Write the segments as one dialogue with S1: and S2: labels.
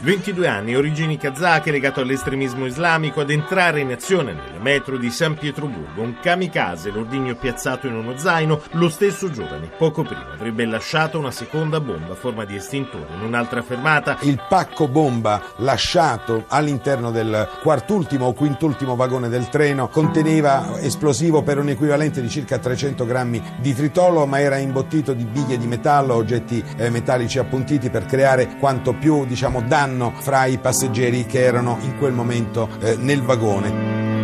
S1: 22 anni, origini kazake, legato all'estremismo islamico, ad entrare in azione nelle metro di San Pietroburgo. Un kamikaze, l'ordigno piazzato in uno zaino, lo stesso giovane, poco prima, avrebbe lasciato una seconda bomba a forma di estintore in un'altra fermata.
S2: Il pacco bomba lasciato all'interno del quartultimo o quintultimo vagone del treno conteneva esplosivo per un equivalente di circa 300 grammi di tritolo, ma era imbottito di biglie di metallo, oggetti eh, metallici appuntiti per creare quanto più diciamo, danno fra i passeggeri che erano in quel momento eh, nel vagone.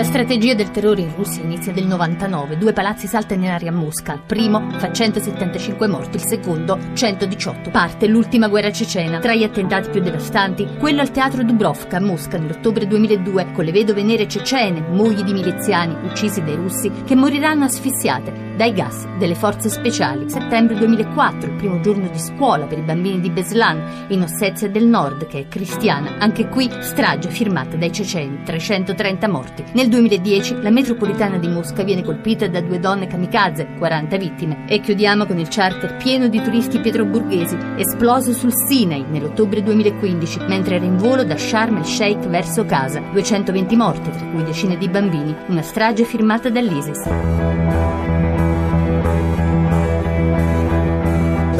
S3: La strategia del terrore in Russia inizia nel 99. Due palazzi saltano in aria a Mosca. Il primo fa 175 morti, il secondo 118. Parte l'ultima guerra cecena. Tra gli attentati più devastanti, quello al teatro Dubrovka a Mosca nell'ottobre 2002, con le vedove nere cecene, mogli di miliziani uccisi dai russi, che moriranno asfissiate dai gas delle forze speciali. Settembre 2004, il primo giorno di scuola per i bambini di Beslan, in Ossetia del Nord, che è cristiana. Anche qui strage firmata dai ceceni, 330 morti. Nel 2010 la metropolitana di Mosca viene colpita da due donne kamikaze, 40 vittime. E chiudiamo con il charter pieno di turisti pietroburghesi, esploso sul Sinai nell'ottobre 2015, mentre era in volo da Sharm el Sheikh verso casa. 220 morti, tra cui decine di bambini. Una strage firmata dall'ISIS.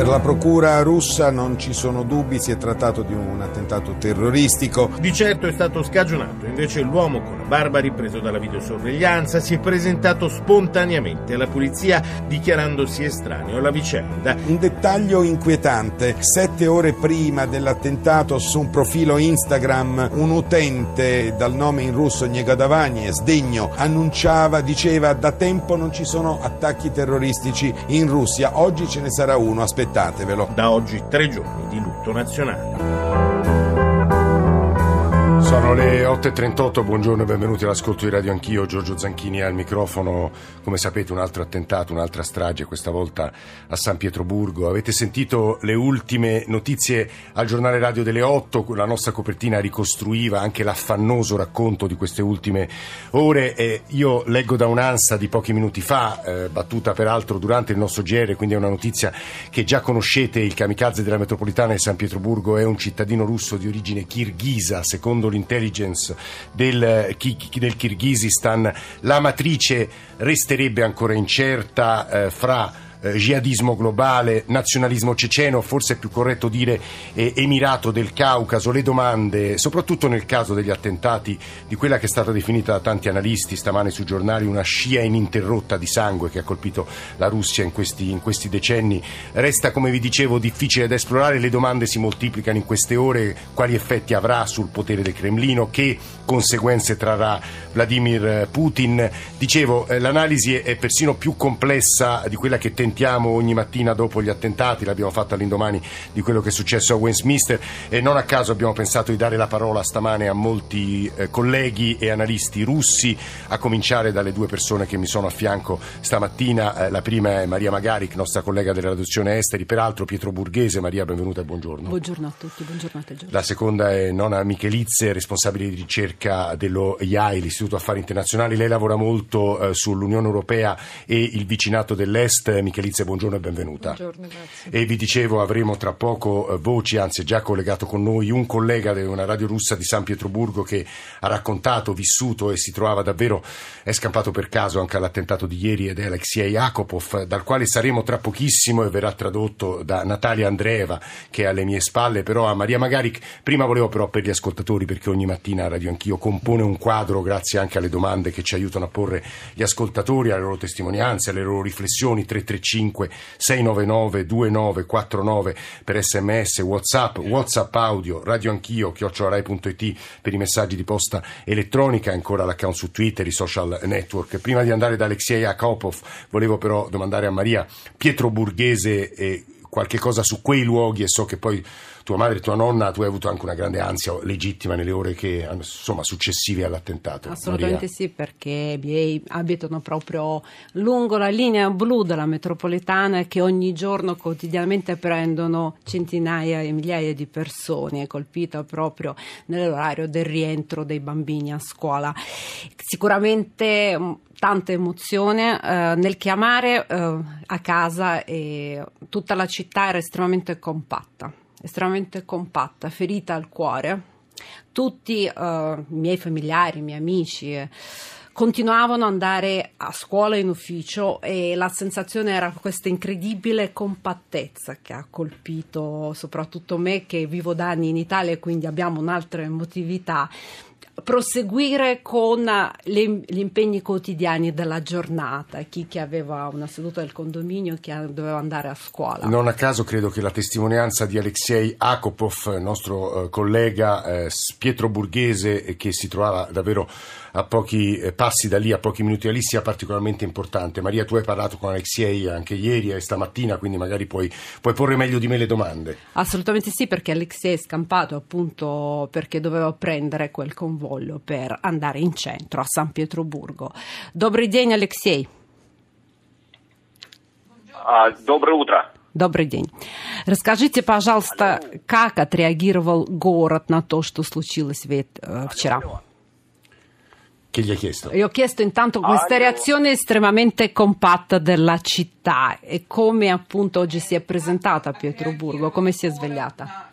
S2: Per la procura russa non ci sono dubbi, si è trattato di un attentato terroristico.
S1: Di certo è stato scagionato, invece l'uomo con la barba ripreso dalla videosorveglianza si è presentato spontaneamente alla polizia dichiarandosi estraneo alla vicenda.
S2: Un dettaglio inquietante, sette ore prima dell'attentato su un profilo Instagram un utente dal nome in russo Negadavanie, sdegno, annunciava, diceva da tempo non ci sono attacchi terroristici in Russia, oggi ce ne sarà uno, aspettate aspettatevelo.
S1: Da oggi tre giorni di lutto nazionale.
S4: Sono le 8.38, buongiorno e benvenuti all'ascolto di Radio Anch'io, Giorgio Zanchini al microfono, come sapete un altro attentato, un'altra strage, questa volta a San Pietroburgo. Avete sentito le ultime notizie al giornale radio delle 8, la nostra copertina ricostruiva anche l'affannoso racconto di queste ultime ore e io leggo da un'ansa di pochi minuti fa, eh, battuta peraltro durante il nostro GR, quindi è una notizia che già conoscete, il kamikaze della metropolitana di San Pietroburgo è un cittadino russo di origine kirghisa, secondo l'interno intelligence del, del Kirghizistan, la matrice resterebbe ancora incerta eh, fra eh, jihadismo globale, nazionalismo ceceno, forse è più corretto dire eh, Emirato del Caucaso, le domande, soprattutto nel caso degli attentati di quella che è stata definita da tanti analisti stamane sui giornali una scia ininterrotta di sangue che ha colpito la Russia in questi, in questi decenni, resta come vi dicevo difficile da esplorare, le domande si moltiplicano in queste ore, quali effetti avrà sul potere del Cremlino, che conseguenze trarrà Vladimir Putin. Dicevo, eh, l'analisi è persino più complessa di quella che tentiamo ogni mattina dopo gli attentati, l'abbiamo fatta all'indomani di quello che è successo a Westminster e non a caso abbiamo pensato di dare la parola stamane a molti eh, colleghi e analisti russi, a cominciare dalle due persone che mi sono a fianco stamattina. Eh, la prima è Maria Magaric, nostra collega della traduzione esteri, peraltro Pietro Burghese. Maria, benvenuta e buongiorno.
S5: Buongiorno a tutti, buongiorno a te Giorgio.
S4: La seconda è Nona Michelizze, responsabile di ricerca dello IAI, l'Istituto Affari Internazionali. Lei lavora molto eh, sull'Unione Europea e il vicinato dell'Est. Michelizze, buongiorno e benvenuta.
S5: Buongiorno, grazie.
S4: E vi dicevo, avremo tra poco eh, voci, anzi è già collegato con noi un collega di una radio russa di San Pietroburgo che ha raccontato, vissuto e si trovava davvero, è scampato per caso anche all'attentato di ieri ed è Alexei Yakopov, dal quale saremo tra pochissimo e verrà tradotto da Natalia Andreeva che è alle mie spalle, però a Maria Magaric. Prima volevo però per gli ascoltatori, perché ogni mattina a Radio Anch'io compone un quadro grazie anche alle domande che ci aiutano a porre gli ascoltatori, alle loro testimonianze, alle loro riflessioni, 335 699 2949 per sms, whatsapp, whatsapp audio, radio anch'io, chiocciolarai.it per i messaggi di posta elettronica, ancora l'account su Twitter, i social network. Prima di andare da Alexei Akopov, volevo però domandare a Maria Pietro Burghese e qualche cosa su quei luoghi e so che poi tua madre e tua nonna, tu hai avuto anche una grande ansia legittima nelle ore che, insomma, successive all'attentato.
S5: Assolutamente
S4: Maria.
S5: sì, perché miei abitano proprio lungo la linea blu della metropolitana che ogni giorno quotidianamente prendono centinaia e migliaia di persone, colpita proprio nell'orario del rientro dei bambini a scuola. Sicuramente mm, tanta emozione eh, nel chiamare eh, a casa e tutta la città era estremamente compatta, estremamente compatta, ferita al cuore. Tutti eh, i miei familiari, i miei amici eh, continuavano ad andare a scuola in ufficio e la sensazione era questa incredibile compattezza che ha colpito soprattutto me che vivo da anni in Italia e quindi abbiamo un'altra emotività proseguire con le, gli impegni quotidiani della giornata, chi che aveva una seduta del condominio chi doveva andare a scuola.
S4: Non a caso credo che la testimonianza di Alexei Akopov, nostro eh, collega eh, Pietro Burghese, che si trovava davvero a pochi eh, passi da lì, a pochi minuti da lì, sia particolarmente importante. Maria, tu hai parlato con Alexei anche ieri e stamattina, quindi magari puoi, puoi porre meglio di me le domande.
S5: Assolutamente sì, perché Alexei è scampato appunto perché doveva prendere quel convoglio per andare in centro a San Pietroburgo. Добрый день, Алексей.
S6: Доброе утро.
S5: Добрый день. Расскажите, пожалуйста,
S6: Алло.
S5: как отреагировал город на то, что случилось ведь, э, вчера?
S4: Che gli hai chiesto?
S5: Io ho chiesto intanto questa
S6: Allo.
S5: reazione estremamente compatta della città e come appunto oggi si è presentata a Pietroburgo, come si è svegliata.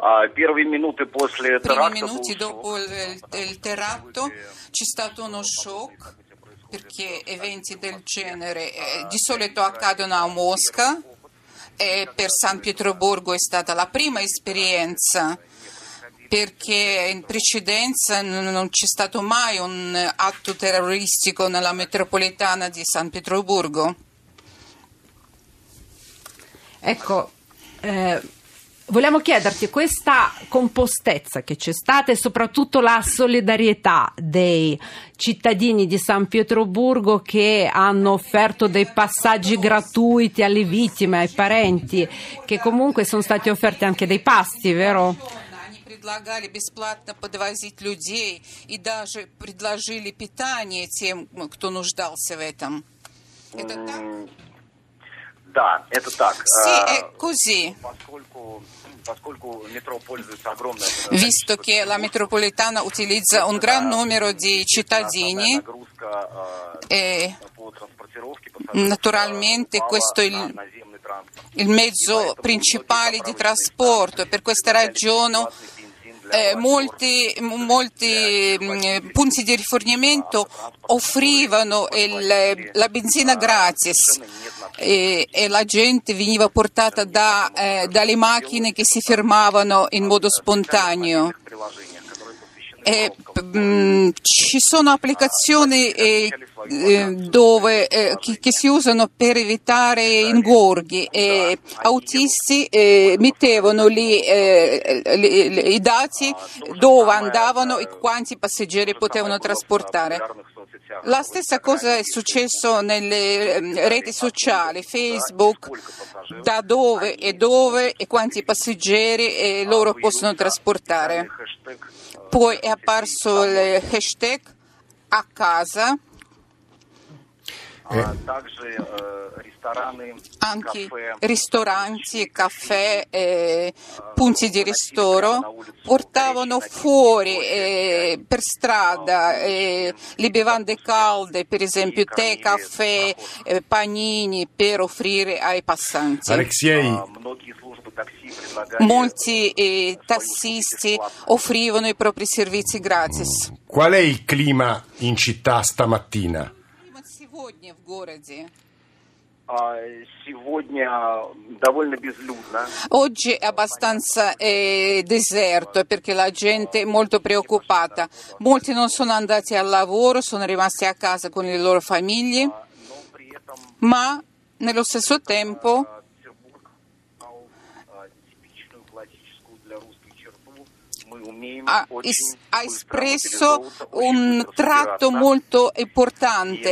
S6: А, Первые минуты после
S7: primi
S6: теракта
S7: minuti
S6: был
S7: dopo
S6: шок.
S7: il, il terratto c'è stato uno shock perché eventi del genere eh, di solito accadono a Mosca e per San Pietroburgo è stata la prima esperienza perché in precedenza non c'è stato mai un atto terroristico nella metropolitana di San Pietroburgo.
S5: Ecco, eh, vogliamo chiederti questa compostezza che c'è stata e soprattutto la solidarietà dei cittadini di San Pietroburgo che hanno offerto dei passaggi gratuiti alle vittime, ai parenti, che comunque sono stati offerti anche dei pasti, vero?
S7: Предлагали бесплатно подвозить людей и даже предложили питание тем, кто нуждался в этом. Это так?
S6: М, Да, это так.
S7: Sì,
S6: А,
S7: è così.
S6: Поскольку, поскольку метро пользуется огромным
S7: Visto che la metropolitana utilizza un gran numero di cittadini,
S6: а,
S7: e
S6: пассажиров,
S7: naturalmente questo è il, il mezzo principale di trasporto e per questa ragione eh, molti, molti mm, punti di rifornimento offrivano il- la benzina gratis e, e la gente veniva portata da, eh, dalle macchine che si fermavano in modo spontaneo. E, mm, ci sono applicazioni eh, eh, dove, eh, che, che si usano per evitare ingorghi e autisti eh, mettevano lì eh, i dati dove andavano e quanti passeggeri potevano trasportare. La stessa cosa è successo nelle ehm, reti sociali, Facebook, da dove e dove e quanti passeggeri eh, loro possono trasportare. Poi è apparso il hashtag a casa,
S6: eh.
S7: anche ristoranti, caffè, eh, punti di ristoro, portavano fuori eh, per strada eh, le bevande calde, per esempio tè, caffè, eh, panini per offrire ai passanti.
S4: Alexei.
S7: Molti eh, tassisti offrivano i propri servizi gratis.
S4: Qual è il clima in città stamattina?
S7: Сегодня в городе.
S6: А, Сегодня довольно безлюдно.
S7: Oggi è abbastanza eh, deserto perché la gente è molto preoccupata. Molti non sono andati al lavoro, sono rimasti a casa con le loro famiglie,
S6: Но при этом
S7: ma nello stesso tempo ha, es, ha espresso un tratto molto importante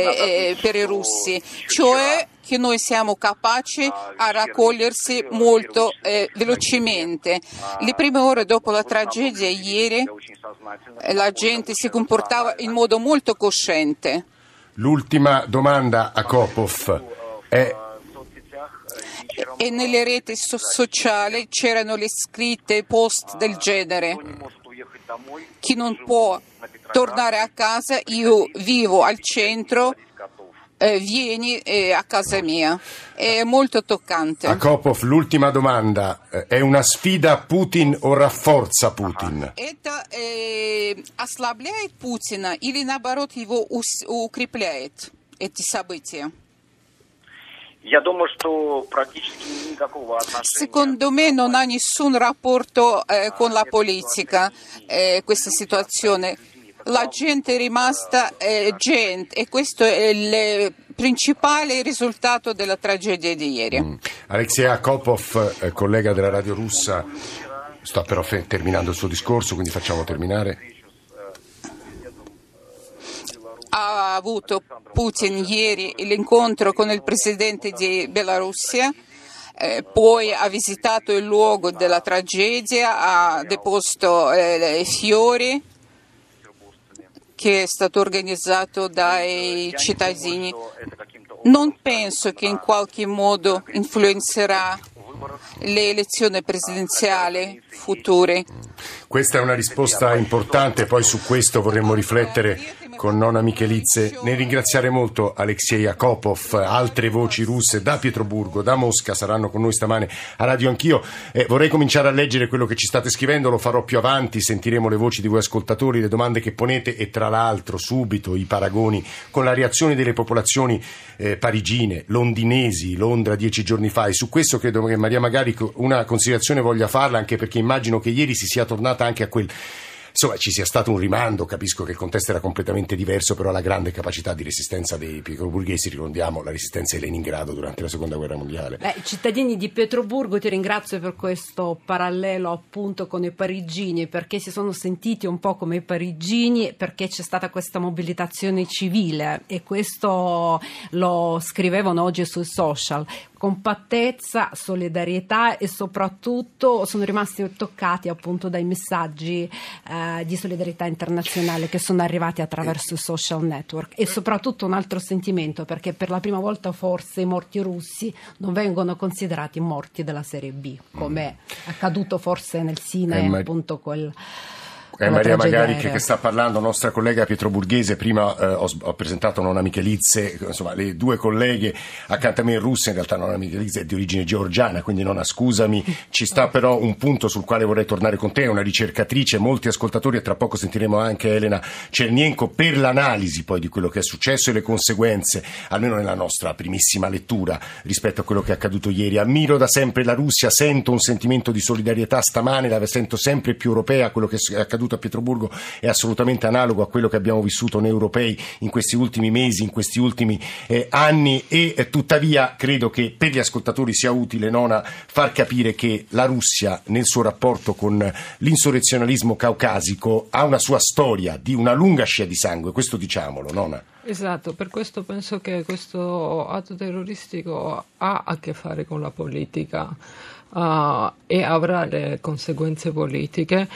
S7: eh, per i russi, cioè che noi siamo capaci a raccogliersi molto eh, velocemente. Le prime ore dopo la tragedia ieri la gente si comportava in modo molto cosciente.
S4: L'ultima domanda a Kopov è
S7: e nelle reti so- sociali c'erano le scritte post del genere Chi non può tornare a casa, io vivo al centro, eh, vieni eh, a casa mia. È molto toccante.
S4: A Kopov, l'ultima domanda. Eh, È una sfida Putin o rafforza Putin?
S7: Это э, ослабляет Путина или наоборот его ус- укрепляет эти события? Secondo me non ha nessun rapporto eh, con la politica eh, questa situazione. La gente è rimasta eh, gente e questo è il principale risultato della tragedia di ieri.
S4: Alexei Akopov, eh, collega della radio russa, sta però fe- terminando il suo discorso, quindi facciamo terminare.
S7: Ha avuto Putin ieri l'incontro con il presidente di Bielorussia. eh, poi ha visitato il luogo della tragedia, ha deposto eh, fiori che è stato organizzato dai cittadini. Non penso che in qualche modo influenzerà le elezioni presidenziali future.
S4: Questa è una risposta importante, poi su questo vorremmo riflettere con Nona Michelizze. Nel ringraziare molto Alexei Akopov, altre voci russe da Pietroburgo, da Mosca saranno con noi stamane a Radio Anch'io. Eh, vorrei cominciare a leggere quello che ci state scrivendo, lo farò più avanti, sentiremo le voci di voi ascoltatori, le domande che ponete e tra l'altro subito i paragoni con la reazione delle popolazioni eh, parigine, londinesi, Londra dieci giorni fa e su questo credo che Maria Magari una considerazione voglia farla anche perché immagino che ieri si sia tornata anche a quel insomma ci sia stato un rimando, capisco che il contesto era completamente diverso, però la grande capacità di resistenza dei pietroburghesi, ricordiamo la resistenza di Leningrado durante la seconda guerra mondiale.
S5: Beh, cittadini di Pietroburgo, ti ringrazio per questo parallelo appunto con i parigini, perché si sono sentiti un po' come i parigini, perché c'è stata questa mobilitazione civile e questo lo scrivevano oggi sui social compattezza, solidarietà e soprattutto sono rimasti toccati appunto dai messaggi eh, di solidarietà internazionale che sono arrivati attraverso i social network. E soprattutto un altro sentimento perché per la prima volta forse i morti russi non vengono considerati morti della serie B come è accaduto forse nel
S4: Eh, ma-
S5: appunto quel
S4: È Maria Magari che, che sta parlando, nostra collega pietroburghese. Prima eh, ho, ho presentato Nona Michelizze, insomma, le due colleghe accanto a me in Russia. In realtà Nona Michelizze è di origine georgiana, quindi Nona, scusami. Ci sta però un punto sul quale vorrei tornare con te. È una ricercatrice, molti ascoltatori, e tra poco sentiremo anche Elena Cernienko per l'analisi poi di quello che è successo e le conseguenze, almeno nella nostra primissima lettura rispetto a quello che è accaduto ieri. Ammiro da sempre la Russia, sento un sentimento di solidarietà stamane, la sento sempre più europea. Quello che è accaduto a Pietroburgo è assolutamente analogo a quello che abbiamo vissuto noi europei in questi ultimi mesi, in questi ultimi eh, anni e eh, tuttavia credo che per gli ascoltatori sia utile, Nona, far capire che la Russia nel suo rapporto con l'insurrezionalismo caucasico ha una sua storia di una lunga scia di sangue, questo diciamolo, Nona.
S8: Esatto, per questo penso che questo atto terroristico ha a che fare con la politica ah, e avrà le conseguenze politiche,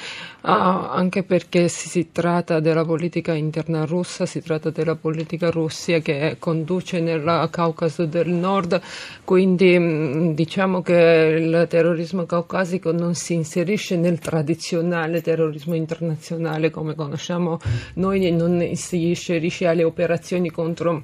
S8: ah, anche perché si, si tratta della politica interna russa, si tratta della politica russia che conduce nel Caucaso del Nord, quindi mh, diciamo che il terrorismo caucasico non si inserisce nel tradizionale terrorismo internazionale come conosciamo noi, non si inserisce alle operazioni contro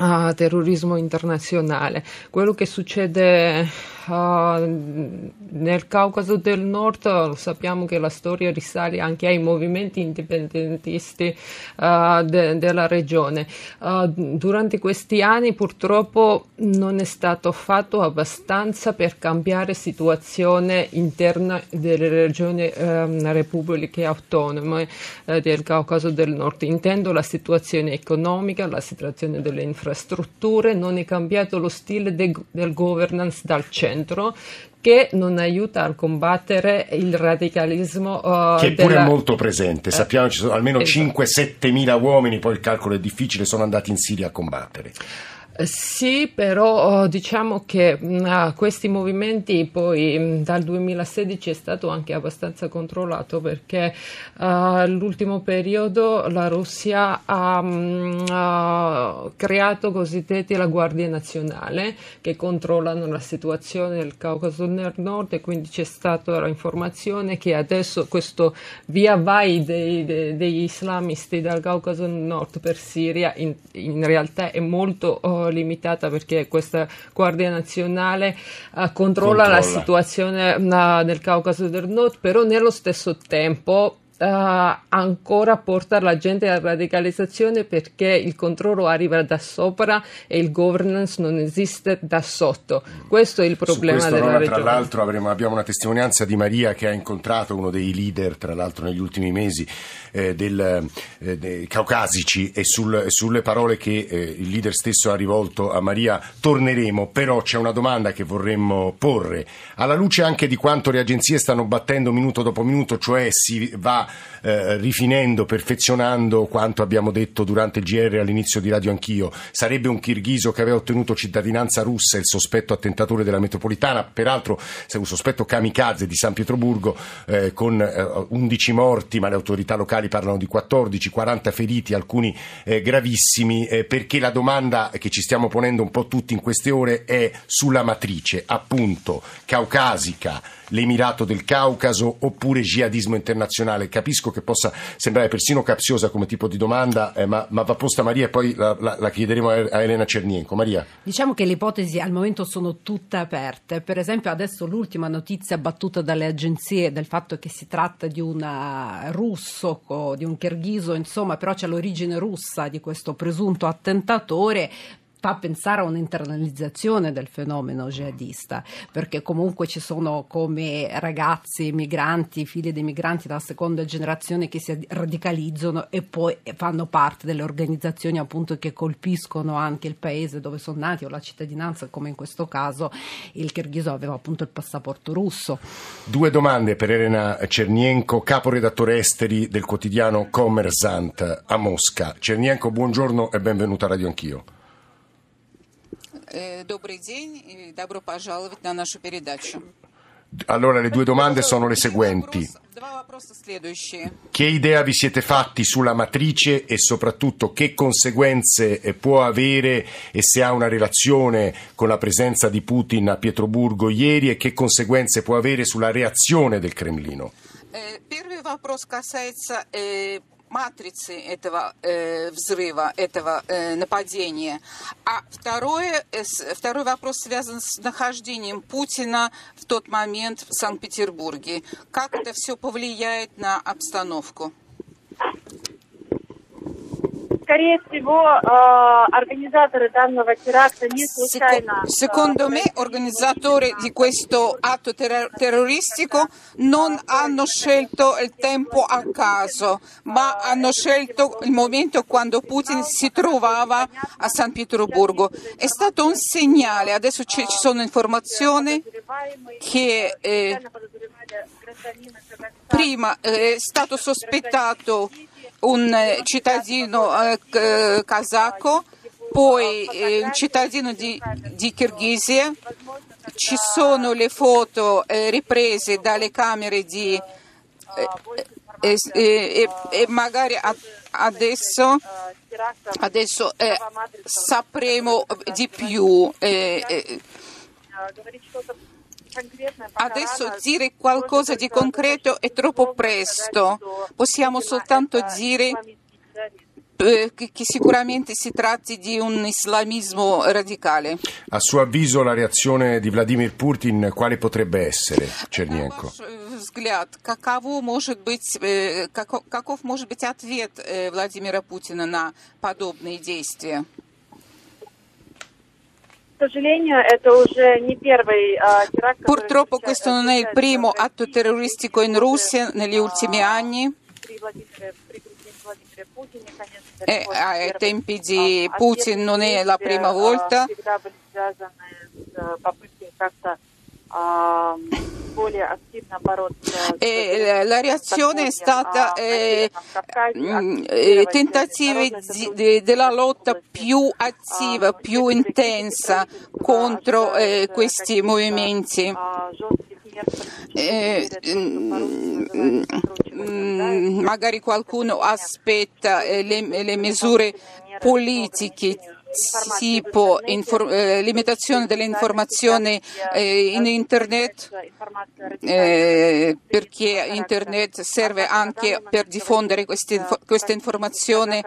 S8: a terrorismo internazionale. Quello che succede ah, nel Caucaso del Nord sappiamo che la storia risale anche ai movimenti indipendentisti ah, de- della regione. Ah, durante questi anni purtroppo non è stato fatto abbastanza per cambiare situazione interna delle regioni ehm, repubbliche autonome eh, del Caucaso del Nord. Intendo la situazione economica, la situazione delle infrastrutture, non è cambiato lo stile de- del governance dal centro. Centro che non aiuta a combattere il radicalismo uh,
S4: che è pure
S8: della...
S4: molto presente. Sappiamo che ci sono almeno
S8: Esatto.
S4: 5-7 mila uomini, poi il calcolo è difficile, sono andati in Siria a combattere.
S8: Sì, però oh, diciamo che mh, ah, questi movimenti poi mh, dal 2016 è stato anche abbastanza controllato perché ah, l'ultimo periodo la Russia ha, mh, ha creato cosiddetti la Guardia Nazionale che controllano la situazione del Caucaso nel nord e quindi c'è stata l'informazione che adesso questo via vai dei- dei- degli islamisti dal Caucaso nord per Siria in, in realtà è molto oh, limitata perché questa Guardia Nazionale eh, controlla, la
S4: Controlla.
S8: situazione eh, nel Caucaso del Nord, però nello stesso tempo eh, ancora porta la gente alla radicalizzazione perché il controllo arriva da sopra e il governance non esiste da sotto. Questo è il problema
S4: questo,
S8: della regione.
S4: tra l'altro avremo- abbiamo una testimonianza di Maria che ha incontrato uno dei leader, tra l'altro negli ultimi mesi, eh, del, eh, dei caucasici e sul- sulle parole che eh, il leader stesso ha rivolto a Maria torneremo, però c'è una domanda che vorremmo porre, alla luce anche di quanto le agenzie stanno battendo minuto dopo minuto, cioè si va eh, rifinendo, perfezionando quanto abbiamo detto durante il GR all'inizio di Radio Anch'io, sarebbe un kirghiso che aveva ottenuto cittadinanza russa il sospetto attentatore della metropolitana, peraltro un sospetto kamikaze di San Pietroburgo eh, con eh, 11 morti, ma le autorità locali parlano di 14, 40 feriti, alcuni eh, gravissimi, eh, perché la domanda che ci stiamo ponendo un po' tutti in queste ore è sulla matrice, appunto, caucasica, l'Emirato del Caucaso oppure jihadismo internazionale. Capisco che possa sembrare persino capziosa come tipo di domanda, eh, ma, ma va posta Maria e poi la, la- la chiederemo a Elena Cernienko. Maria.
S5: Diciamo che le ipotesi al momento sono tutte aperte. Per esempio, adesso l'ultima notizia battuta dalle agenzie del fatto che si tratta di un eh, russo, di un kirghiso, insomma, però c'è l'origine russa di questo presunto attentatore fa pensare a un'internalizzazione del fenomeno jihadista, perché comunque ci sono come ragazzi migranti, figli dei migranti della seconda generazione che si radicalizzano e poi fanno parte delle organizzazioni appunto che colpiscono anche il paese dove sono nati o la cittadinanza, come in questo caso il Kirghiso aveva appunto il passaporto russo.
S4: Due domande per Elena Cernienko, caporedattore esteri del quotidiano Commerzant a Mosca. Cernienko, buongiorno e benvenuta a Radio Anch'io.
S7: Э, Добрый день и добро пожаловать на нашу передачу.
S4: Allora le due domande sono le seguenti.
S7: Вопрос- Два вопроса следующие.
S4: Che idea vi siete fatti sulla matrice e soprattutto che conseguenze eh, può avere e se ha una relazione con la presenza di Putin a Pietroburgo ieri e che conseguenze può avere sulla reazione del Cremlino?
S7: Э, Матрицы этого э, взрыва, этого э, нападения. А второе, э, второй вопрос связан с нахождением Путина в тот момент в Санкт-Петербурге. Как это все повлияет на обстановку?
S9: Скорее всего, э, организаторы данного теракта не случайно...
S7: Seco- secondo me, organizzatori di questo atto terro- terroristico non hanno scelto il tempo a caso, ma hanno scelto il momento quando Putin si trovava a San Pietroburgo. È stato un segnale, adesso ci ci sono informazioni che eh, prima eh, è stato sospettato un eh, cittadino eh, c- kazako, poi eh, un cittadino di, di Kirghizia. Ci sono le foto eh, riprese dalle camere di... eh, eh, eh, e, magari a- adesso, adesso eh, sapremo di più. eh, eh, Adesso dire qualcosa di concreto è troppo presto, possiamo soltanto dire eh, che, che sicuramente si tratti di un islamismo radicale.
S4: A suo avviso la reazione di Vladimir Putin quale potrebbe essere, Cernienko?
S7: Ваш э, взгляд, каково может быть, э, како- каков может быть ответ э, Владимира Путина на подобные действия? Purtroppo questo non è il primo atto terroristico in Russia negli ultimi anni.
S9: E
S7: ai tempi di Putin non è la prima volta
S9: а, всегда были связаны с э, попыткой как-то а, более активно бороться.
S7: E la reazione è stata eh, mm, eh, tentativi di- de- della lotta più attiva, più intensa contro eh, questi movimenti. Eh, mm, mm, magari qualcuno aspetta eh, le, le misure politiche tipo infor- eh, limitazione dell'informazione eh, in internet eh, perché internet serve anche per diffondere queste, questa informazione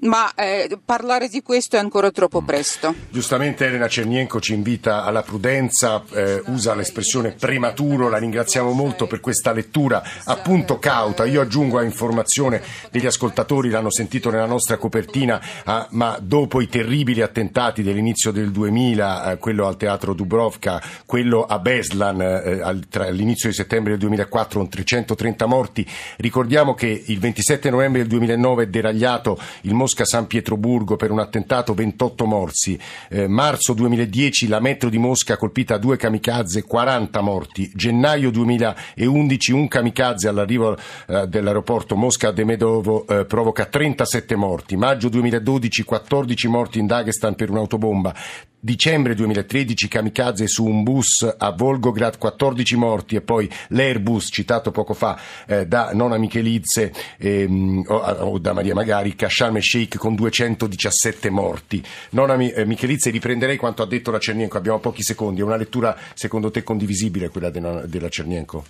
S7: ma eh, parlare di questo è ancora troppo presto.
S4: Giustamente Elena Cernienko ci invita alla prudenza, eh, usa l'espressione prematuro, la ringraziamo molto per questa lettura appunto cauta. Io aggiungo a informazione degli ascoltatori, l'hanno sentito nella nostra copertina, ah, ma dopo i terribili attentati dell'inizio del 2000, eh, quello al teatro Dubrovka, quello a Beslan eh, tra l'inizio di settembre del 2004 con 330 morti, ricordiamo che il 27 novembre del 2009 è deragliato il Mosca-San Pietroburgo per un attentato 28 morsi. Eh, marzo 2010 la metro di Mosca colpita a due kamikaze, 40 morti. Gennaio 2011 un kamikaze all'arrivo eh, dell'aeroporto Mosca-Demedovo eh, provoca 37 morti. Maggio 2012 14 morti in Dagestan per un'autobomba. Dicembre 2013 kamikaze su un bus a Volgograd, 14 morti e poi l'Airbus citato poco fa eh, da Nona Michelizze ehm, o, o, da Maria Magari, a Sharm el Sheikh con 217 morti. Nona eh, Michelizze, riprenderei quanto ha detto la Cernienko, abbiamo pochi secondi, è una lettura secondo te condivisibile quella de, della Cernienko?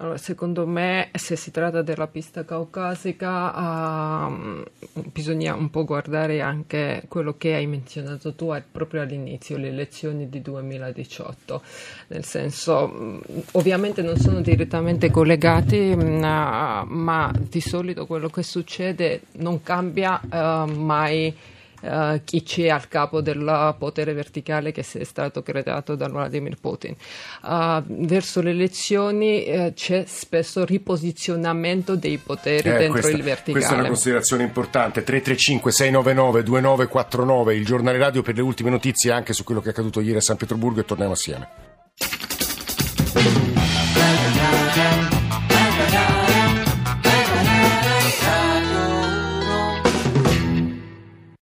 S8: Allora, secondo me, se si tratta della pista caucasica, uh, bisogna un po' guardare anche quello che hai menzionato tu proprio all'inizio, le elezioni di 2018. Nel senso, ovviamente non sono direttamente collegati, uh, ma di solito quello che succede non cambia uh, mai uh, chi c'è al capo del potere verticale che è stato creato da Vladimir Putin. Uh, verso le elezioni uh, c'è spesso riposizionamento dei poteri
S4: eh,
S8: dentro
S4: questa,
S8: il verticale.
S4: Questa è una considerazione importante. 335 699 2949, il giornale radio per le ultime notizie anche su quello che è accaduto ieri a San Pietroburgo e torniamo assieme.